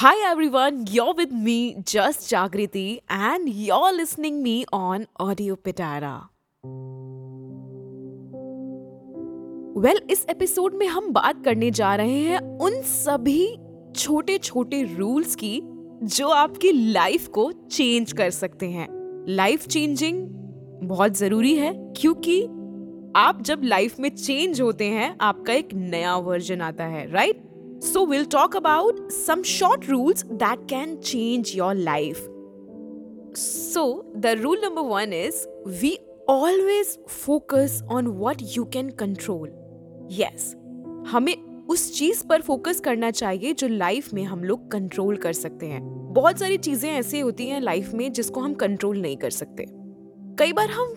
Hi everyone, you're with me, Just Jagriti, and you're listening me on Audio Pitara. Well well, इस episode में हम बात करने जा रहे हैं उन सभी छोटे छोटे रूल्स की जो आपकी लाइफ को चेंज कर सकते हैं। लाइफ चेंजिंग बहुत ज़रूरी है क्योंकि आप जब लाइफ में चेंज होते हैं आपका एक नया वर्जन आता है right so will talk about some short rules that can change your life so the rule number one is we always focus on what you can control yes हमें उस चीज़ पर फोकस करना चाहिए जो लाइफ में हम लोग कंट्रोल कर सकते हैं। बहुत सारी चीज़ें ऐसी होती हैं लाइफ में जिसको हम कंट्रोल नहीं कर सकते। कई बार हम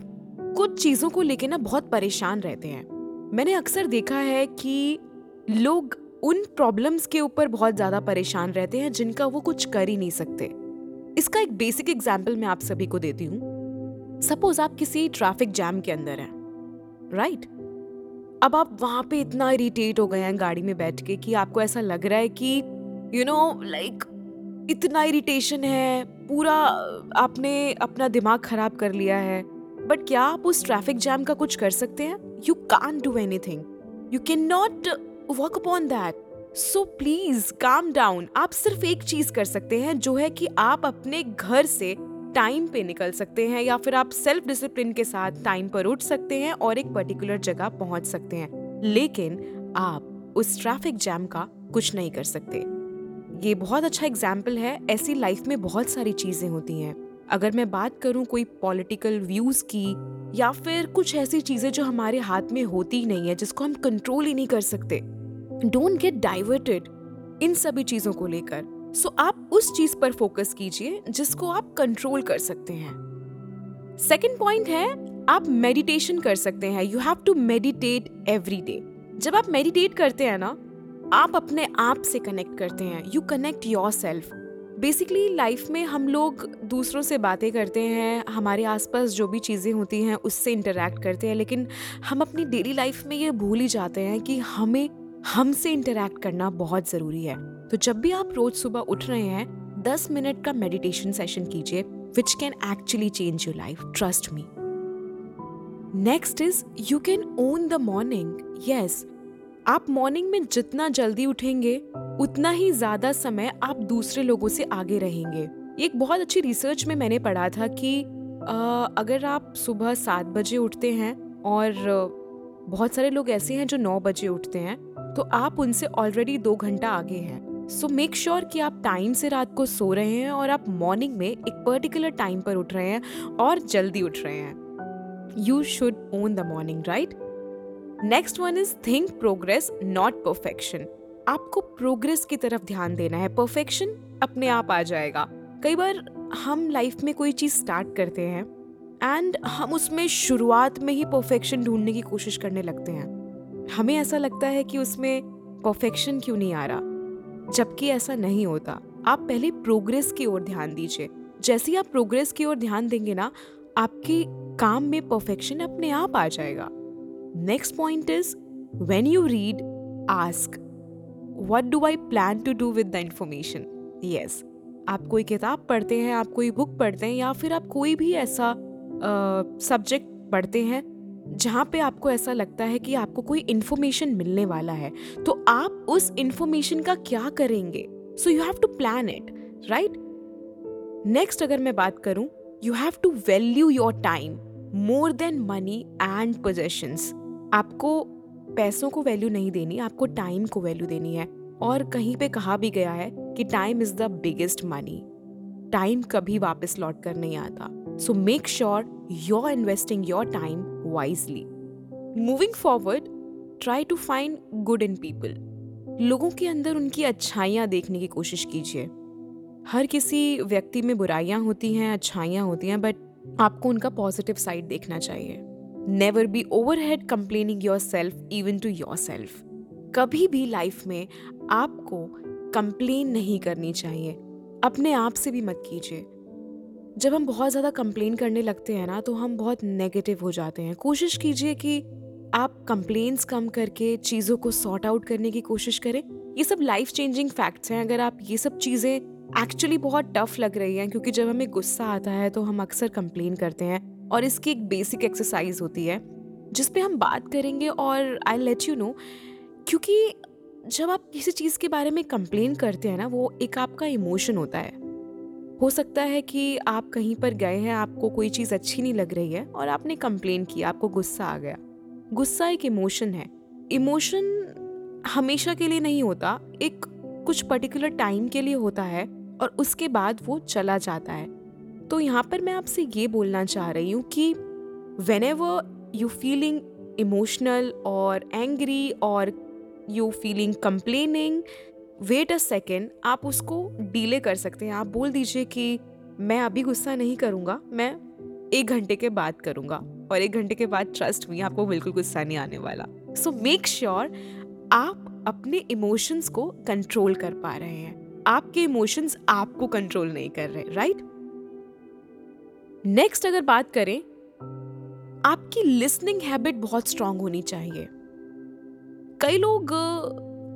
कुछ चीज़ों को लेके ना बहुत परेशान रहते हैं। मैंने अक्सर देखा है कि लोग उन प्रॉब्लम्स के ऊपर बहुत ज़्यादा परेशान रहते हैं, जिनका वो कुछ कर ही नहीं सकते। इसका एक बेसिक एग्ज़ाम्पल मैं आप सभी को देती हूँ। सपोज़ आप किसी ट्रैफ़िक जैम के अंदर हैं राइट? अब आप वहाँ पे इतना इरिटेट हो गए हैं गाड़ी में बैठ के कि आपको ऐसा लग रहा है कि यू नो लाइक इतना इरिटेशन है, पूरा आपने अपना दिमाग खराब कर लिया है। बट क्या आप उस ट्रैफ़िक जैम का कुछ कर सकते हैं? You can do anything you can not work upon that so please calm down आप सिर्फ़ एक चीज़ कर सकते हैं, जो है कि आप अपने घर से टाइम पे निकल सकते हैं, या फिर आप सेल्फ डिसिप्लिन के साथ टाइम पर उठ सकते हैं और एक पर्टिकुलर जगह पहुँच सकते हैं। लेकिन आप उस ट्रैफ़िक जैम का कुछ नहीं कर सकते। ये बहुत अच्छा एग्ज़ाम्पल है। ऐसी लाइफ में बहुत सारी चीज़ें होती हैं। अगर मैं बात करूँ कोई पॉलिटिकल व्यूज़ की, या फिर कुछ ऐसी चीज़ें जो हमारे हाथ में होती ही नहीं है, जिसको हम कंट्रोल ही नहीं कर सकते। डोंट गेट डाइवर्टेड इन सभी चीज़ों को लेकर। सो so, आप उस चीज़ पर फोकस कीजिए जिसको आप कंट्रोल कर सकते हैं। सेकेंड पॉइंट है आप मेडिटेशन कर सकते हैं। You have to meditate every day जब आप मेडिटेट करते हैं ना आप अपने आप से कनेक्ट करते हैं। You connect yourself basically life में हम लोग दूसरों से बातें करते हैं हमारे आसपास जो भी चीज़ें होती हैं उससे इंटरेक्ट करते हैं। लेकिन हम अपनी डेली लाइफ में ये भूल ही जाते हैं कि हमें हमसे इंटरेक्ट करना बहुत ज़रूरी है। तो जब भी आप रोज सुबह उठ रहे हैं दस मिनट का मेडिटेशन सेशन कीजिए which can actually change your life trust me next is you can own the morning yes आप मॉर्निंग में जितना जल्दी उठेंगे उतना ही ज़्यादा समय आप दूसरे लोगों से आगे रहेंगे। एक बहुत अच्छी रिसर्च में मैंने पढ़ा था कि आ, अगर आप सुबह सात बजे उठते हैं और बहुत सारे लोग ऐसे हैं जो नौ बजे उठते हैं तो आप उनसे ऑलरेडी दो घंटा आगे हैं। सो मेक श्योर कि आप टाइम से रात को सो रहे हैं और आप मॉर्निंग में एक पर्टिकुलर टाइम पर उठ रहे हैं और जल्दी उठ रहे हैं। You should own the morning right next one is think progress not perfection आपको प्रोग्रेस की तरफ़ ध्यान देना है। परफेक्शन अपने आप आ जाएगा। कई बार हम लाइफ में कोई चीज़ स्टार्ट करते हैं एंड हम उसमें शुरुआत में ही परफेक्शन ढूँढने की कोशिश करने लगते हैं। हमें ऐसा लगता है कि उसमें परफेक्शन क्यों नहीं आ रहा? जबकि ऐसा नहीं होता। आप पहले प्रोग्रेस की ओर ध्यान दीजिए। जैसे ही आप प्रोग्रेस की ओर ध्यान देंगे ना आपके काम में परफेक्शन अपने आप आ जाएगा। Next point is when you read ask what do I plan to do with the information yes आप कोई किताब पढ़ते हैं आप कोई बुक पढ़ते हैं या फिर आप कोई भी ऐसा सब्जेक्ट uh, पढ़ते हैं जहाँ पे आपको ऐसा लगता है कि आपको कोई इन्फॉर्मेशन मिलने वाला है तो आप उस इन्फॉर्मेशन का क्या करेंगे? So you have to plan it right next अगर मैं बात करूँ you have to value your time more than money and possessions आपको पैसों को वैल्यू नहीं देनी, आपको टाइम को वैल्यू देनी है। और कहीं पे कहा भी गया है कि time is the biggest money time कभी वापस लौट कर नहीं आता। Make sure you are investing your time wisely. Moving forward, try to find good in people. लोगों के अंदर उनकी अच्छाइयाँ देखने की कोशिश कीजिए। हर किसी व्यक्ति में बुराइयाँ होती हैं अच्छाइयाँ होती हैं बट आपको उनका पॉजिटिव साइड देखना चाहिए। Never be over head complaining yourself even to yourself कभी भी लाइफ में आपको कंप्लेन नहीं करनी चाहिए। अपने आप से भी मत कीजिए। जब हम बहुत ज़्यादा कंप्लेन करने लगते हैं ना तो हम बहुत नेगेटिव हो जाते हैं। कोशिश कीजिए कि आप कंप्लेन्स कम करके चीज़ों को सॉर्ट आउट करने की कोशिश करें। ये सब लाइफ चेंजिंग फैक्ट्स हैं। अगर आप ये सब चीज़ें एक्चुअली बहुत टफ लग रही हैं, क्योंकि जब हमें गुस्सा आता है तो हम अक्सर कंप्लेन करते हैं और इसकी एक बेसिक एक्सरसाइज होती है, जिस पे हम बात करेंगे और आई लेट यू नो क्योंकि जब आप किसी चीज़ के बारे में कंप्लेन करते हैं ना, वो एक आपका इमोशन होता है। हो सकता है कि आप कहीं पर गए हैं, आपको कोई चीज़ अच्छी नहीं लग रही है और आपने कंप्लेन किया, आपको गुस्सा आ गया। गुस्सा एक इमोशन है। इमोशन हमेशा के लिए नहीं होता, एक कुछ पर्टिकुलर टाइम के लिए होता है और उसके बाद वो चला जाता है। तो यहाँ पर मैं आपसे ये बोलना चाह रही हूँ कि whenever you feeling emotional और एंग्री और you feeling complaining wait a second आप उसको डीले कर सकते हैं। आप बोल दीजिए कि मैं अभी गुस्सा नहीं करूँगा, मैं एक घंटे के बाद करूँगा। और एक घंटे के बाद ट्रस्ट में आपको बिल्कुल गुस्सा नहीं आने वाला। सो मेक श्योर आप अपने इमोशंस को कंट्रोल कर पा रहे हैं। आपके इमोशंस आपको कंट्रोल नहीं कर रहे राइट नेक्स्ट अगर बात करें, आपकी लिसनिंग हैबिट बहुत स्ट्रांग होनी चाहिए। कई लोग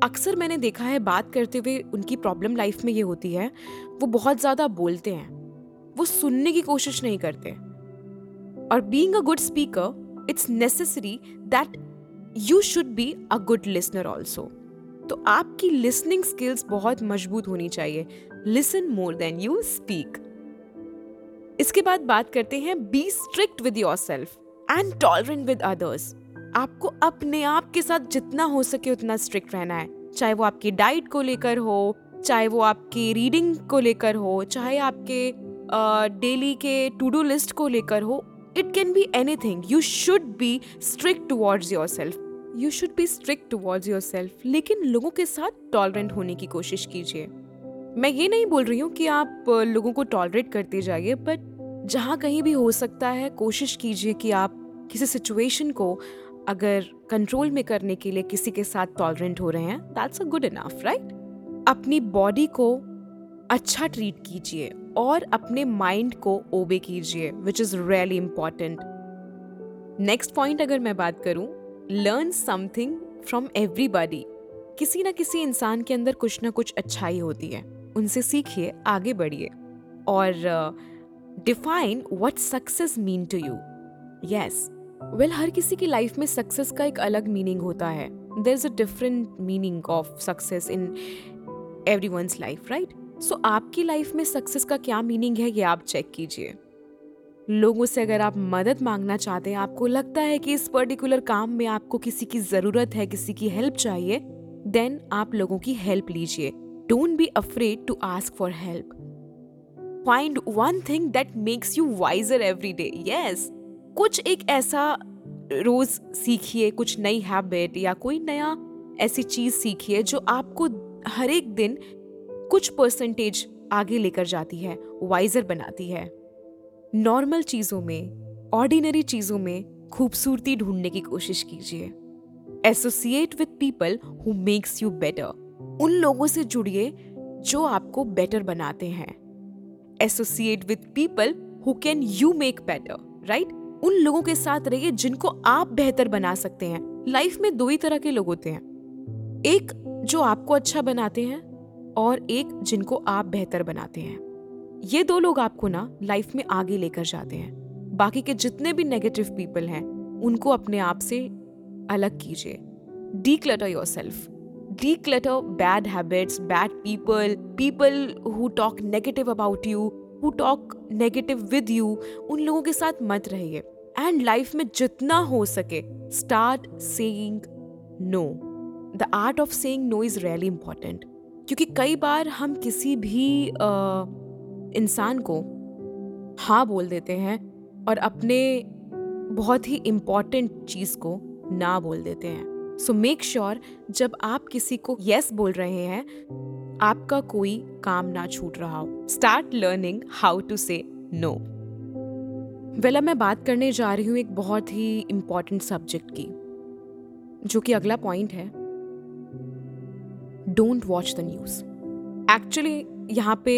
अक्सर मैंने देखा है बात करते हुए उनकी प्रॉब्लम लाइफ में ये होती है, वो बहुत ज़्यादा बोलते हैं। वो सुनने की कोशिश नहीं करते। और being a good speaker it's necessary that you should be a good listener also तो आपकी लिसनिंग स्किल्स बहुत मज़बूत होनी चाहिए। Listen more than you speak इसके बाद बात करते हैं be strict with yourself and tolerant with others आपको अपने आप के साथ जितना हो सके उतना स्ट्रिक्ट रहना है। चाहे वो आपकी डाइट को लेकर हो चाहे वो आपकी रीडिंग को लेकर हो चाहे आपके डेली uh, के टू डू लिस्ट को लेकर हो it can be anything you should be strict towards yourself you should be strict towards yourself लेकिन लोगों के साथ टॉलरेंट होने की कोशिश कीजिए। मैं ये नहीं बोल रही हूँ कि आप लोगों को टॉलरेट करते जाइए बट जहाँ कहीं भी हो सकता है कोशिश कीजिए कि आप किसी सिचुएशन को अगर कंट्रोल में करने के लिए किसी के साथ टॉलरेंट हो रहे हैं that's a good enough right अपनी बॉडी को अच्छा ट्रीट कीजिए और अपने माइंड को ओबे कीजिए which is really important next point अगर मैं बात करूँ लर्न समथिंग फ्रॉम एवरीबडी किसी ना किसी इंसान के अंदर कुछ ना कुछ अच्छाई होती है। उनसे सीखिए, आगे बढ़िए। और define what success mean to you yes well हर किसी की लाइफ में सक्सेस का एक अलग मीनिंग होता है। There is a different meaning of success in every one's life right so आपकी लाइफ में सक्सेस का क्या मीनिंग है, ये आप चेक कीजिए। लोगों से अगर आप मदद मांगना चाहते हैं, आपको लगता है कि इस पर्टिकुलर काम में आपको किसी की ज़रूरत है, किसी की हेल्प चाहिए देन आप लोगों की हेल्प लीजिए। Don't be afraid to ask for help find one thing that makes you wiser every day yes कुछ एक ऐसा रोज सीखिए, कुछ नई हैबिट या कोई नया ऐसी चीज़ सीखिए जो आपको हर एक दिन कुछ परसेंटेज आगे लेकर जाती है वाइजर बनाती है। नॉर्मल चीज़ों में ऑर्डिनरी चीज़ों में खूबसूरती ढूँढने की कोशिश कीजिए। Associate with people who makes you better उन लोगों से जुड़िए जो आपको बेटर बनाते हैं। Associate with people who can you make better right उन लोगों के साथ रहिए जिनको आप बेहतर बना सकते हैं। लाइफ में दो ही तरह के लोग होते हैं। एक जो आपको अच्छा बनाते हैं और एक जिनको आप बेहतर बनाते हैं। ये दो लोग आपको ना लाइफ में आगे लेकर जाते हैं। बाकी के जितने भी नेगेटिव पीपल हैं, उनको अपने आप से अलग कीजिए। Declutter yourself declutter bad habits bad people people who talk negative about you who talk negative with you उन लोगों के साथ मत रहिए। एंड लाइफ में जितना हो सके start saying no the art of saying no is really important क्योंकि कई बार हम किसी भी इंसान को हाँ बोल देते हैं और अपने बहुत ही इंपॉर्टेंट चीज़ को ना बोल देते हैं। सो मेक श्योर जब आप किसी को यस yes बोल रहे हैं आपका कोई काम ना छूट रहा हो। Start learning how to say no well, मैं बात करने जा रही हूँ एक बहुत ही इंपॉर्टेंट सब्जेक्ट की, जो कि अगला पॉइंट है। Don't watch the news actually यहाँ पे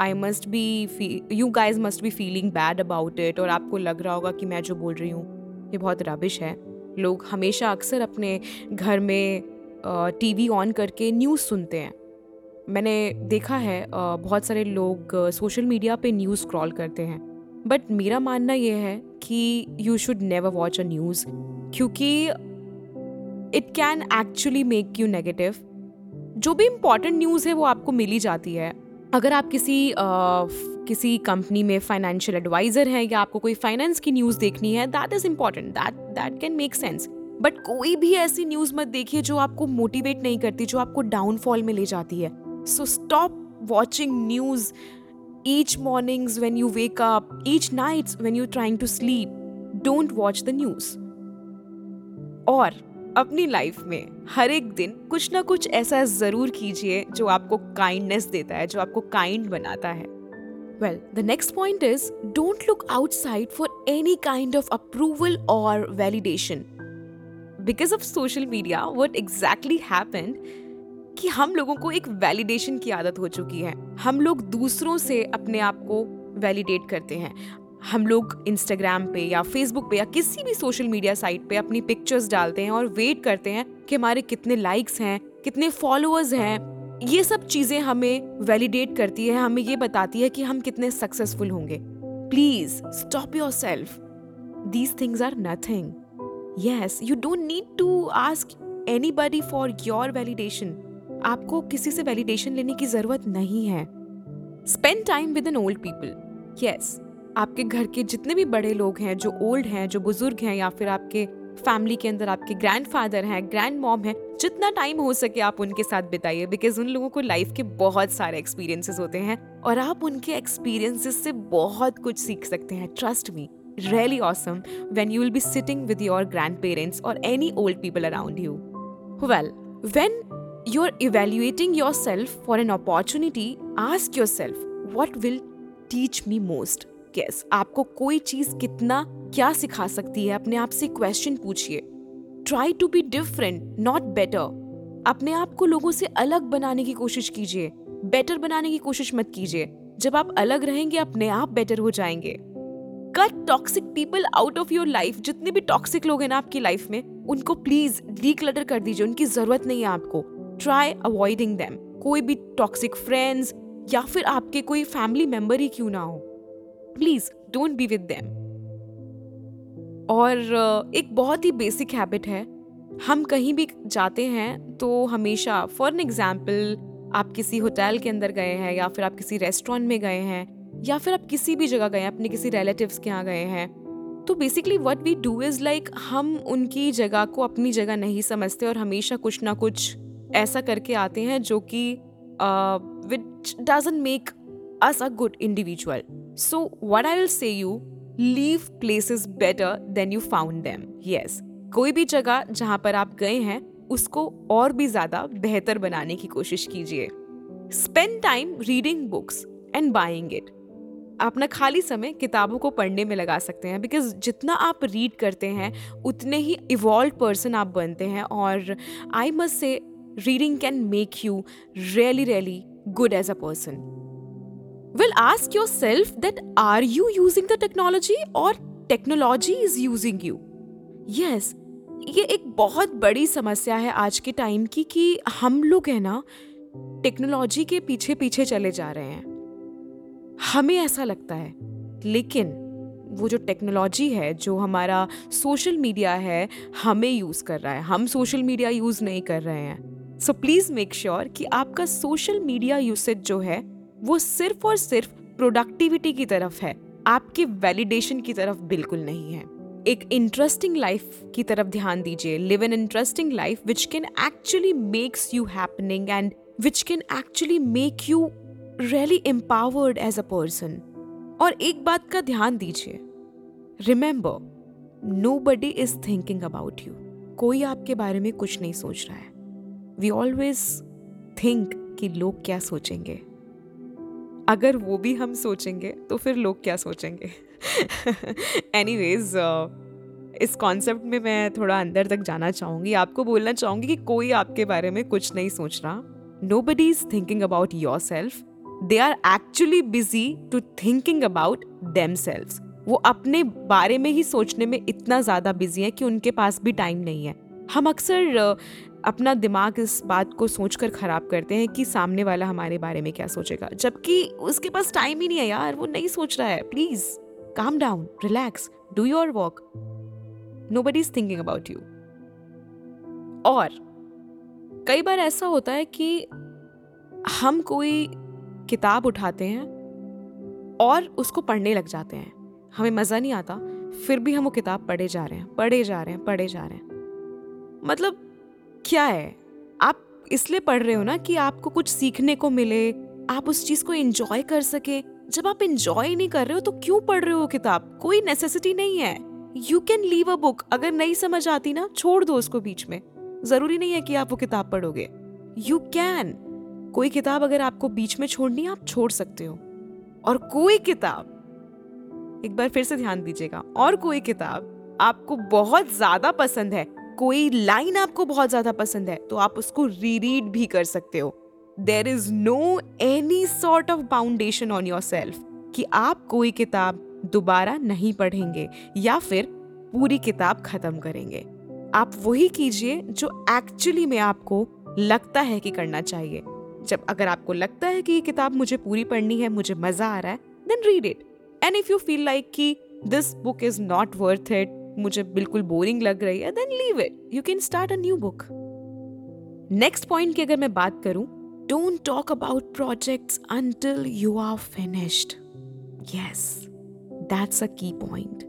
I must be you guys must be feeling bad about it और आपको लग रहा होगा कि मैं जो बोल रही हूँ, ये बहुत रबिश है। लोग हमेशा अक्सर अपने घर में टीवी ऑन करके न्यूज़ सुनते हैं। मैंने देखा है बहुत सारे लोग सोशल मीडिया पे न्यूज़ स्क्रॉल करते हैं। बट मेरा मानना यह है कि you should never watch a news क्योंकि it can actually make you negative जो भी इंपॉर्टेंट न्यूज़ है वो आपको मिली जाती है। अगर आप किसी आ, किसी कंपनी में फाइनेंशियल एडवाइज़र हैं या आपको कोई फाइनेंस की न्यूज़ देखनी है that is important that that can make sense but कोई भी ऐसी न्यूज़ मत देखिए जो आपको मोटिवेट नहीं करती जो आपको डाउनफॉल में ले जाती है। So stop watching news each mornings when you wake up each nights when you trying to sleep don't watch the news और अपनी लाइफ में हर एक दिन कुछ ना कुछ ऐसा ज़रूर कीजिए जो आपको काइंडनेस देता है, जो आपको काइंड बनाता है। Well the next point is don't look outside for any kind of approval और validation because of social media what exactly happen कि हम लोगों को एक वैलिडेशन की आदत हो चुकी है। हम लोग दूसरों से अपने आप को वैलिडेट करते हैं। हम लोग इंस्टाग्राम पे या फेसबुक पे या किसी भी सोशल मीडिया साइट पे अपनी पिक्चर्स डालते हैं और वेट करते हैं कि हमारे कितने लाइक्स हैं, कितने फॉलोअर्स हैं। ये सब चीज़ें हमें वैलिडेट करती है, हमें ये बताती है कि हम कितने सक्सेसफुल होंगे। Please stop yourself these things are nothing yes you don't need to ask anybody for your validation आपको किसी से वैलिडेशन लेने की ज़रूरत नहीं है spend time with an old people yes आपके घर के जितने भी बड़े लोग हैं जो ओल्ड हैं जो बुज़ुर्ग हैं या फिर आपके फैमिली के अंदर आपके ग्रैंड फादर हैं ग्रैंड मॉम हैं जितना टाइम हो सके आप उनके साथ बिताइए बिकॉज़ उन लोगों को लाइफ के बहुत सारे एक्सपीरियंसेस होते हैं और आप उनके एक्सपीरियंसेस से बहुत कुछ सीख सकते हैं trust me really awesome when you will be sitting with your grandparents or any old people around you. Well, when you're evaluating yourself for an opportunity, ask yourself, what will teach me most? Guess आपको कोई चीज़ कितना क्या सिखा सकती है? अपने आप से क्वेश्चन पूछिए। Try to be different not better अपने आप को लोगों से अलग बनाने की कोशिश कीजिए। बेटर बनाने की कोशिश मत कीजिए। जब आप अलग रहेंगे अपने आप बेटर हो जाएँगे। Cut toxic people out of your life जितने भी टॉक्सिक लोग हैं ना आपकी लाइफ में उनको प्लीज़ डीक्लटर कर दीजिए। उनकी ज़रूरत नहीं है आपको। ट्राई अवॉइडिंग दैम कोई भी टॉक्सिक फ्रेंड्स या फिर आपके कोई फैमिली मेंबर ही क्यों ना हो। Please don't be with them और एक बहुत ही बेसिक हैबिट है। हम कहीं भी जाते हैं तो हमेशा फॉर एन एग्ज़ाम्पल आप किसी होटल के अंदर गए हैं या फिर आप किसी रेस्टोरेंट में गए हैं या फिर आप किसी भी जगह गए हैं, अपने किसी रिलेटिव्स के यहाँ गए हैं तो basically what we do is like हम उनकी जगह को अपनी जगह नहीं समझते और हमेशा कुछ ना कुछ ऐसा करके आते हैं जो कि which doesn't make us a good individual so what I will say you leave places better than you found them. Yes. कोई भी जगह जहाँ पर आप गए हैं, उसको और भी ज़्यादा बेहतर बनाने की कोशिश कीजिए spend time reading books and buying it अपना खाली समय किताबों को पढ़ने में लगा सकते हैं बिकॉज़ जितना आप रीड करते हैं, उतने ही इवॉल्व पर्सन आप बनते हैं, और I must say reading can make you really really good as a person Well, ask yourself that are you using the technology or technology is using you? Yes, ये एक बहुत बड़ी समस्या है आज के टाइम की कि हम लोग है ना टेक्नोलॉजी के पीछे पीछे चले जा रहे हैं। हमें ऐसा लगता है लेकिन वो जो टेक्नोलॉजी है जो हमारा सोशल मीडिया है हमें यूज़ कर रहा है। हम सोशल मीडिया यूज़ नहीं कर रहे हैं। सो प्लीज़ मेक श्योर कि आपका सोशल मीडिया यूसेज जो है, वो सिर्फ़ और सिर्फ़ प्रोडक्टिविटी की तरफ़ है। आपके वैलिडेशन की तरफ़ बिल्कुल नहीं है। एक इंटरेस्टिंग लाइफ की तरफ़ ध्यान दीजिए। Live an interesting life which can actually makes you happening and which can actually make you really empowered as a person और एक बात का ध्यान दीजिए। Remember nobody is thinking about you कोई आपके बारे में कुछ नहीं सोच रहा है। वी ऑलवेज थिंक कि लोग क्या सोचेंगे। अगर वो भी हम सोचेंगे तो फिर लोग क्या सोचेंगे? एनीवेज uh, इस कॉन्सेप्ट में मैं थोड़ा अंदर तक जाना चाहूँगी। आपको बोलना चाहूँगी कि कोई आपके बारे में कुछ नहीं सोच रहा। Nobody is thinking about yourself they are actually busy to thinking about themselves वो अपने बारे में ही सोचने में इतना ज़्यादा बिज़ी है कि उनके पास भी टाइम नहीं है। हम अक्सर अपना दिमाग इस बात को सोचकर खराब करते हैं कि सामने वाला हमारे बारे में क्या सोचेगा। जबकि उसके पास टाइम ही नहीं है यार, वो नहीं सोच रहा है। Please calm down relax do your work nobody is thinking about you और कई बार ऐसा होता है कि हम कोई किताब उठाते हैं और उसको पढ़ने लग जाते हैं। हमें मज़ा नहीं आता, फिर भी हम वो किताब पढ़े जा रहे हैं, पढ़े जा रहे हैं, पढ़े जा रहे हैं। मतलब क्या है? आप इसलिए पढ़ रहे हो ना कि आपको कुछ सीखने को मिले, आप उस चीज़ को एंजॉय कर सके। जब आप एंजॉय नहीं कर रहे हो तो क्यों पढ़ रहे हो किताब? कोई नेसेसिटी नहीं है। You can leave a book अगर नहीं समझ आती ना, छोड़ दो उसको बीच में। ज़रूरी नहीं है कि आप वो किताब पढ़ोगे। यू कैन कोई किताब अगर आपको बीच में छोड़नी आप छोड़ सकते हो। और कोई किताब, एक बार फिर से ध्यान दीजिएगा, और कोई किताब आपको बहुत ज़्यादा पसंद है कोई लाइन आपको बहुत ज़्यादा पसंद है तो आप उसको रीरीड भी कर सकते हो। There is no any sort of boundation on yourself कि आप कोई किताब दोबारा नहीं पढ़ेंगे या फिर पूरी किताब खत्म करेंगे। आप वही कीजिए जो एक्चुअली में आपको लगता है कि करना चाहिए। जब अगर आपको लगता है कि ये किताब मुझे पूरी पढ़नी है, मुझे मज़ा आ रहा है then read it and if you feel like कि this book is not worth it मुझे बिल्कुल बोरिंग लग रही है then leave it you can start a new book next point की अगर मैं बात करूँ don't talk about projects until you are finished yes that's a key point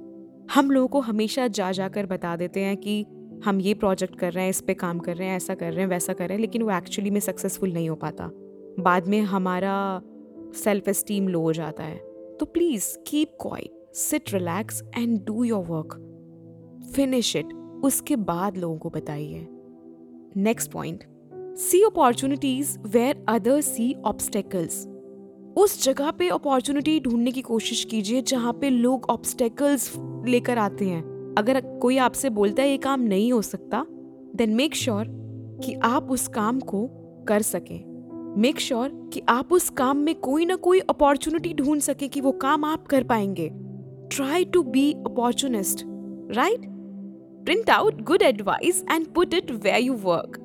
हम लोगों को हमेशा जा जाकर बता देते हैं कि हम ये प्रोजेक्ट कर रहे हैं, इस पे काम कर रहे हैं, ऐसा कर रहे हैं, वैसा कर रहे हैं, लेकिन वो एक्चुअली में सक्सेसफुल नहीं हो पाता। बाद में हमारा सेल्फ एस्टीम लो हो जाता है। तो please keep quiet sit relax and do your work finish it उसके बाद लोगों को बताइए next point see opportunities where other see obstacles उस जगह पे अपॉर्चुनिटी ढूँढने की कोशिश कीजिए जहाँ पे लोग ऑब्स्टेकल्स लेकर आते हैं। अगर कोई आपसे बोलता है, ये काम नहीं हो सकता देन मेक श्योर कि आप उस काम को कर सकें। मेक श्योर sure कि आप उस काम में कोई ना कोई अपॉर्चुनिटी ढूंढ सके कि वो काम आप कर पाएँगे। Try to be opportunist right print out good advice and put it way you work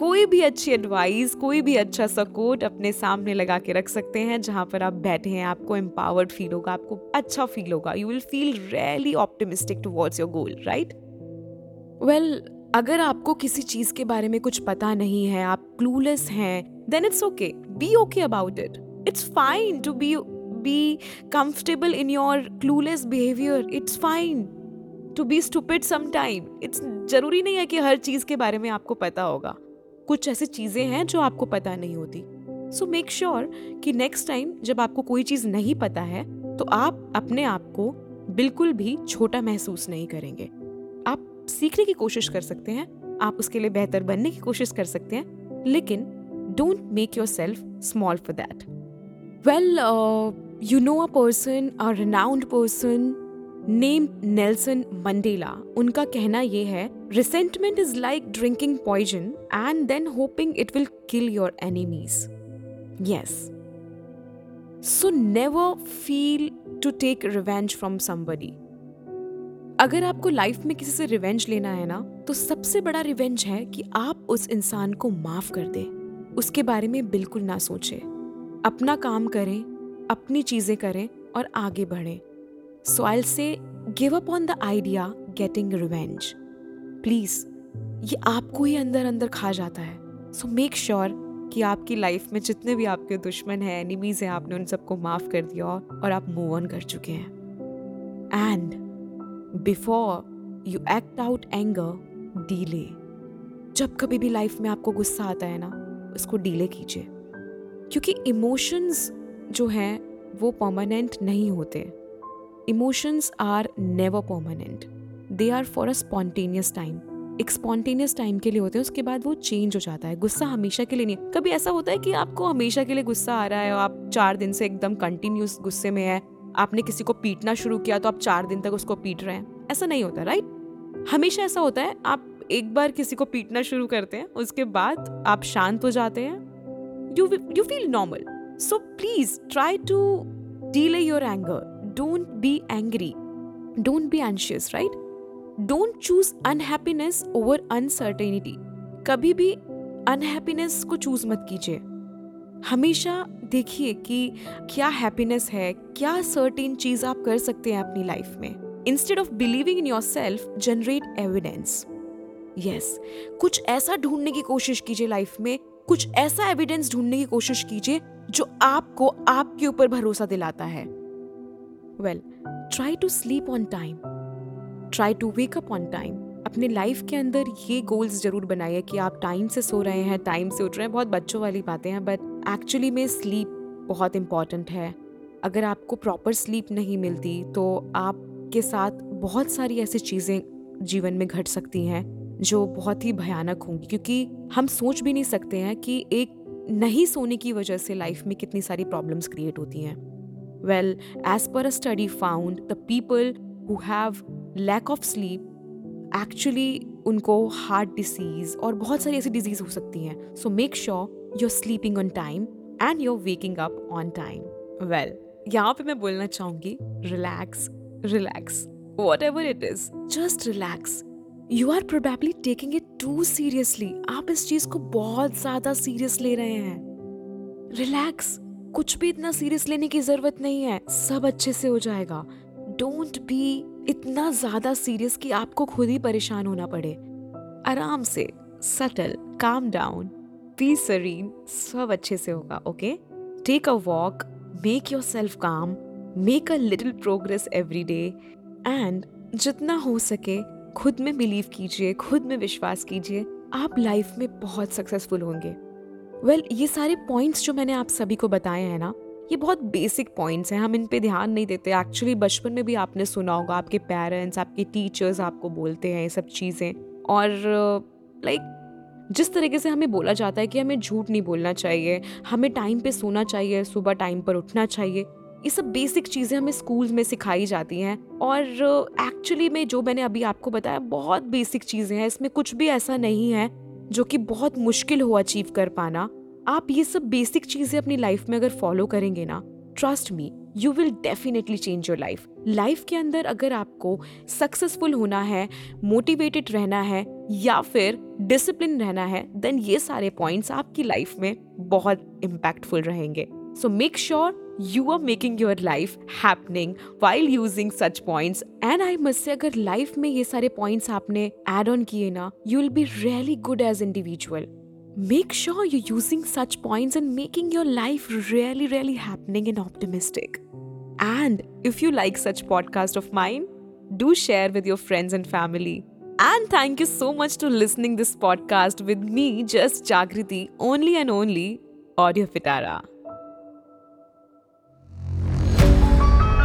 कोई भी अच्छी एडवाइस कोई भी अच्छा सा कोट अपने सामने लगा के रख सकते हैं, जहाँ पर आप बैठे हैं, आपको एम्पावर्ड फील होगा, आपको अच्छा फील होगा। You will feel really optimistic towards your goal right well अगर आपको किसी चीज़ के बारे में कुछ पता नहीं है, आप क्लूलेस हैं then it's okay be okay about it it's fine to be be comfortable in your clueless behaviour it's fine to be stupid some time it's ज़रूरी नहीं है कि हर चीज़ के बारे में आपको पता होगा। कुछ ऐसी चीज़ें हैं जो आपको पता नहीं होती। सो मेक श्योर कि नेक्स्ट टाइम जब आपको कोई चीज़ नहीं पता है तो आप अपने आप को बिल्कुल भी छोटा महसूस नहीं करेंगे। आप सीखने की कोशिश कर सकते हैं, आप उसके लिए बेहतर बनने की कोशिश कर सकते हैं, लेकिन don't make your self small for that well you know a person a renowned person name Nelson Mandela. उनका कहना यह है resentment is like drinking poison and then hoping it will kill your enemies yes so never feel to take revenge from somebody अगर आपको life में किसी से revenge लेना है ना तो सबसे बड़ा रिवेंज है कि आप उस इंसान को माफ़ कर दे। उसके बारे में बिल्कुल ना सोचे। अपना काम करें, अपनी चीज़ें करें और आगे बढ़ें। So I'll say, give up on the idea getting revenge. Please ये आपको ही अंदर अंदर खा जाता है। सो मेक श्योर कि आपकी लाइफ में जितने भी आपके दुश्मन हैं एनिमीज हैं, आपने उन सबको माफ़ कर दिया और आप मूव ऑन कर चुके हैं। And before you act out anger delay जब कभी भी लाइफ में आपको गुस्सा आता है ना उसको डीले कीजिए। क्योंकि इमोशंस जो हैं, वो परमानेंट नहीं होते। Emotions are never permanent they are for a spontaneous time एक स्पॉन्टेनियस टाइम के लिए होते हैं, उसके बाद वो चेंज हो जाता है। गुस्सा हमेशा के लिए नहीं कभी ऐसा होता है कि आपको हमेशा के लिए गुस्सा आ रहा है और आप चार दिन से एकदम कंटिन्यूस गुस्से में है। आपने किसी को पीटना शुरू किया तो आप चार दिन तक उसको पीट रहे हैं। ऐसा नहीं होता राइट हमेशा ऐसा होता है, आप एक बार किसी को पीटना शुरू करते हैं, उसके बाद आप शांत हो जाते हैं। You you feel normal so please try to delay your anger don't be angry. Don't be anxious, right? Don't choose unhappiness over uncertainty. कभी भी अनहैप्पीनेस को चूज़ मत कीजिए हमेशा देखिए कि क्या हैप्पीनेस है क्या सर्टेन चीज़ आप कर सकते हैं अपनी लाइफ में instead of believing in your self generate evidence yes कुछ ऐसा ढूँढने की कोशिश कीजिए लाइफ में कुछ ऐसा एविडेंस ढूँढने की कोशिश कीजिए जो आपको आपके ऊपर भरोसा दिलाता है well try to sleep on time try to wake up on time अपने लाइफ के अंदर ये गोल्स ज़रूर बनाइए कि आप टाइम से सो रहे हैं टाइम से उठ रहे हैं। बहुत बच्चों वाली बातें हैं बट एक्चुअली में स्लीप बहुत इंपॉर्टेंट है। अगर आपको प्रॉपर स्लीप नहीं मिलती तो आपके साथ बहुत सारी ऐसी चीज़ें जीवन में घट सकती हैं जो बहुत ही भयानक होंगी। क्योंकि हम सोच भी नहीं सकते हैं कि एक नहीं सोने की वजह से लाइफ में कितनी सारी प्रॉब्लम्स क्रिएट होती हैं। Well as per a study found the people who have lack of sleep actually उनको हार्ट डिसीज और बहुत सारी ऐसी डिज़ीज़ हो सकती हैं. So make sure your sleeping on time and your waking up on time well यहाँ पे मैं बोलना चाहूँगी relax relax whatever it is just relax you are probably taking it too seriously आप इस चीज़ को बहुत ज़्यादा सीरियस ले रहे हैं. रिलैक्स कुछ भी इतना सीरियस लेने की ज़रूरत नहीं है, सब अच्छे से हो जाएगा। डोंट बी इतना ज़्यादा सीरियस कि आपको खुद ही परेशान होना पड़े। आराम से subtle calm down B Sarin सब अच्छे से होगा okay take a walk make your self calm make a little progress every day and जितना हो सके, खुद में बिलीव कीजिए, खुद में विश्वास कीजिए, आप लाइफ में बहुत सक्सेसफुल होंगे। वेल well, ये सारे पॉइंट्स जो मैंने आप सभी को बताए हैं ना ये बहुत बेसिक पॉइंट्स हैं। हम इन पे ध्यान नहीं देते। एक्चुअली बचपन में भी आपने सुना होगा आपके पेरेंट्स आपके टीचर्स आपको बोलते हैं ये सब चीज़ें। और लाइक like, जिस तरीके से हमें बोला जाता है कि हमें झूठ नहीं बोलना चाहिए हमें टाइम पे सोना चाहिए सुबह टाइम पर उठना चाहिए ये सब बेसिक चीज़ें हमें स्कूल में सिखाई जाती हैं। और एक्चुअली में जो मैंने अभी आपको बताया बहुत बेसिक चीज़ें हैं। इसमें कुछ भी ऐसा नहीं है जो कि बहुत मुश्किल हो अचीव कर पाना, आप ये सब बेसिक चीज़ें अपनी लाइफ में अगर फॉलो करेंगे ना trust me you will definitely change your life life के अंदर अगर आपको सक्सेसफुल होना है मोटिवेटेड रहना है, या फिर डिसिप्लिन रहना है देन ये सारे पॉइंट्स आपकी लाइफ में बहुत इम्पैक्टफुल रहेंगे. So make sure you are making your life happening while using such points and I must say अगर life में ये सारे points आपने add on किए ना you will be really good as individual make sure you're using such points and making your life really really happening and optimistic and if you like such podcast of mine do share with your friends and family and thank you so much to listening this podcast with me just jagriti only and only audio pitara